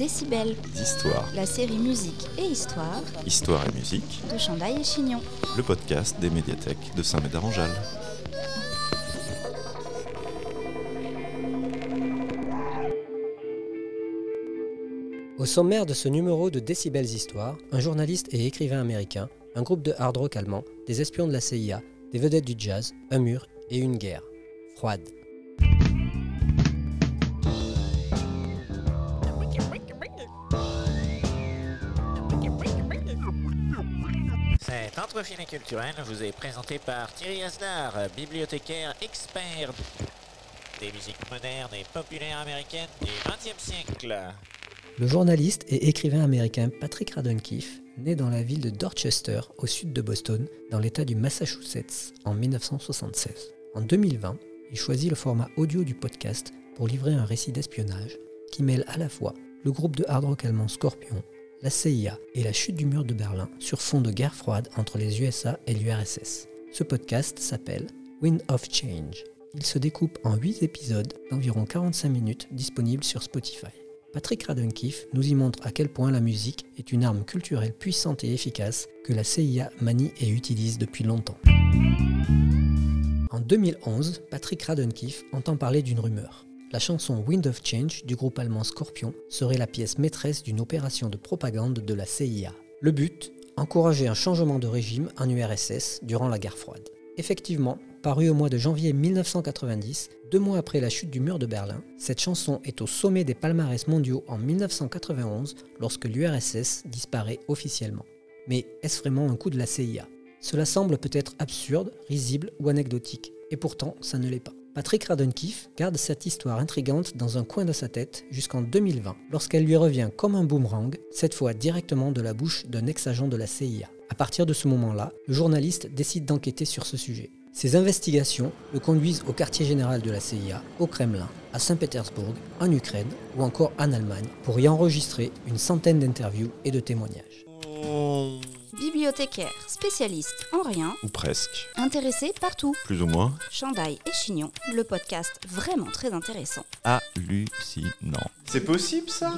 Décibel, d'histoire, la série musique et histoire histoire et musique, de Chandail et Chignon. le podcast des médiathèques de Saint-Médard-en-Jalles. Au sommaire de ce numéro de Décibels Histoire, un journaliste et écrivain américain, un groupe de hard rock allemand, des espions de la CIA, des vedettes du jazz, un mur et une guerre. Froide. Cet entrefilet culturel vous est présenté par Thierry Asdar, bibliothécaire expert des musiques modernes et populaires américaines du XXe siècle. Le journaliste et écrivain américain Patrick Radcliffe naît dans la ville de Dorchester, au sud de Boston, dans l'État du Massachusetts, en 1976. En 2020, il choisit le format audio du podcast pour livrer un récit d'espionnage qui mêle à la fois le groupe de hard rock allemand Scorpion, la CIA et la chute du mur de Berlin sur fond de guerre froide entre les USA et l'URSS. Ce podcast s'appelle Wind of Change. Il se découpe en 8 épisodes d'environ 45 minutes disponibles sur Spotify. Patrick Radcliffe nous y montre à quel point la musique est une arme culturelle puissante et efficace que la CIA manie et utilise depuis longtemps. En 2011, Patrick Radcliffe entend parler d'une rumeur. La chanson Wind of Change du groupe allemand Scorpion serait la pièce maîtresse d'une opération de propagande de la CIA. Le but Encourager un changement de régime en URSS durant la guerre froide. Effectivement, parue au mois de janvier 1990, deux mois après la chute du mur de Berlin, cette chanson est au sommet des palmarès mondiaux en 1991 lorsque l'URSS disparaît officiellement. Mais est-ce vraiment un coup de la CIA Cela semble peut-être absurde, risible ou anecdotique, et pourtant ça ne l'est pas. Patrick Radcliffe garde cette histoire intrigante dans un coin de sa tête jusqu'en 2020, lorsqu'elle lui revient comme un boomerang, cette fois directement de la bouche d'un ex-agent de la CIA. À partir de ce moment-là, le journaliste décide d'enquêter sur ce sujet. Ses investigations le conduisent au quartier général de la CIA, au Kremlin, à Saint-Pétersbourg, en Ukraine ou encore en Allemagne pour y enregistrer une centaine d'interviews et de témoignages. Bibliothécaire, spécialiste en rien, Ou presque, intéressé partout. plus ou moins Chandail et Chignon, le podcast vraiment très intéressant. hallucinant. C'est possible ça?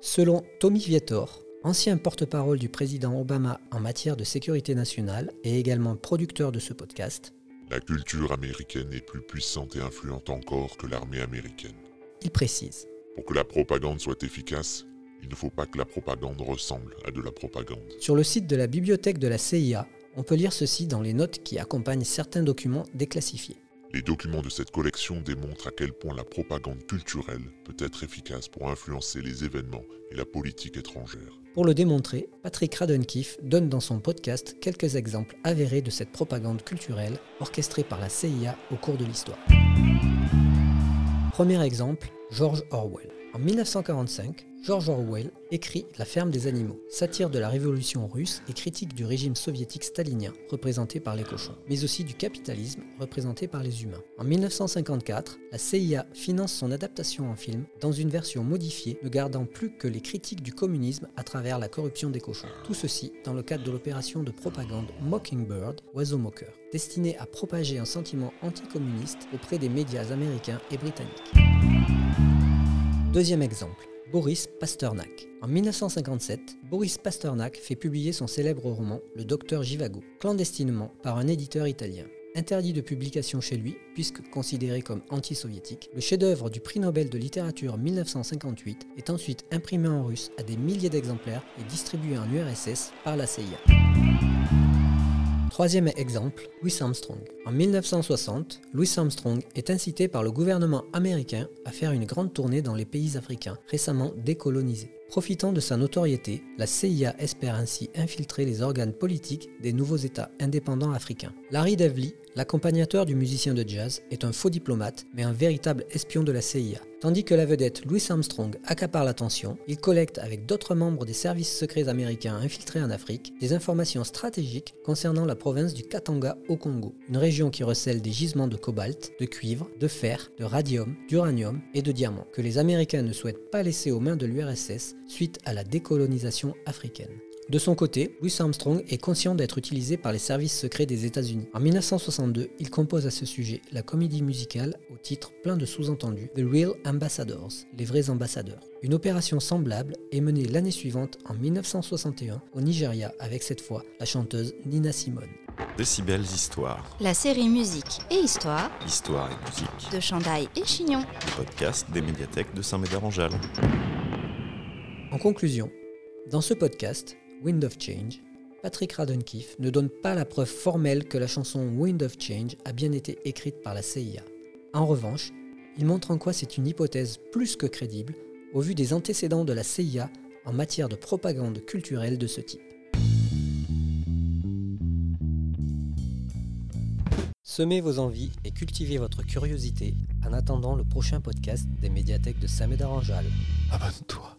Selon Tommy Vietor, ancien porte-parole du président Obama en matière de sécurité nationale et également producteur de ce podcast, La culture américaine est plus puissante et influente encore que l'armée américaine. il précise Pour que la propagande soit efficace, il ne faut pas que la propagande ressemble à de la propagande. Sur le site de la bibliothèque de la CIA, on peut lire ceci dans les notes qui accompagnent certains documents déclassifiés. Les documents de cette collection démontrent à quel point la propagande culturelle peut être efficace pour influencer les événements et la politique étrangère. Pour le démontrer, Patrick Radcliffe donne dans son podcast quelques exemples avérés de cette propagande culturelle orchestrée par la CIA au cours de l'histoire. Premier exemple, George Orwell. En 1945, George Orwell écrit La ferme des animaux, satire de la révolution russe et critique du régime soviétique stalinien, représenté par les cochons, mais aussi du capitalisme, représenté par les humains. En 1954, la CIA finance son adaptation en film dans une version modifiée, ne gardant plus que les critiques du communisme à travers la corruption des cochons. Tout ceci dans le cadre de l'opération de propagande Mockingbird, oiseau moqueur, destinée à propager un sentiment anticommuniste auprès des médias américains et britanniques. Deuxième exemple, Boris Pasternak. En 1957, Boris Pasternak fait publier son célèbre roman Le Docteur Givago, clandestinement par un éditeur italien. Interdit de publication chez lui, puisque considéré comme anti-soviétique, le chef-d'œuvre du prix Nobel de littérature 1958 est ensuite imprimé en russe à des milliers d'exemplaires et distribué en URSS par la CIA. Troisième exemple, Louis Armstrong. En 1960, Louis Armstrong est incité par le gouvernement américain à faire une grande tournée dans les pays africains récemment décolonisés. Profitant de sa notoriété, la CIA espère ainsi infiltrer les organes politiques des nouveaux États indépendants africains. Larry Devley, l'accompagnateur du musicien de jazz, est un faux diplomate, mais un véritable espion de la CIA. Tandis que la vedette Louis Armstrong accapare l'attention, il collecte avec d'autres membres des services secrets américains infiltrés en Afrique des informations stratégiques concernant la province du Katanga au Congo, une région qui recèle des gisements de cobalt, de cuivre, de fer, de radium, d'uranium et de diamants que les Américains ne souhaitent pas laisser aux mains de l'URSS suite à la décolonisation africaine. De son côté, Louis Armstrong est conscient d'être utilisé par les services secrets des États-Unis. En 1962, il compose à ce sujet la comédie musicale au titre plein de sous-entendus The Real Ambassadors, les vrais ambassadeurs. Une opération semblable est menée l'année suivante en 1961 au Nigeria avec cette fois la chanteuse Nina Simone. Décibels Histoire. La série musique et histoire. Histoire et musique. De Chandaille et Chignon. Le podcast des médiathèques de Saint-Médard-en-Jalles. En conclusion, dans ce podcast, Wind of Change, Patrick Radonkeefe ne donne pas la preuve formelle que la chanson Wind of Change a bien été écrite par la CIA. En revanche, il montre en quoi c'est une hypothèse plus que crédible au vu des antécédents de la CIA en matière de propagande culturelle de ce type. Semez vos envies et cultivez votre curiosité en attendant le prochain podcast des médiathèques de Saint-Médard-en-Jalles. Abonne-toi.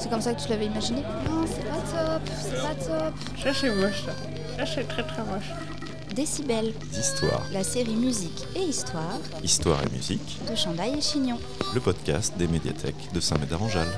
C'est comme ça que tu l'avais imaginé Non, c'est pas top, c'est pas top. Ça c'est moche ça. Ça c'est très très moche. Décibel. Histoire. La série musique et histoire. Histoire et musique. De Chandaille et Chignon. Le podcast des médiathèques de Saint-Médard-en-Jalles.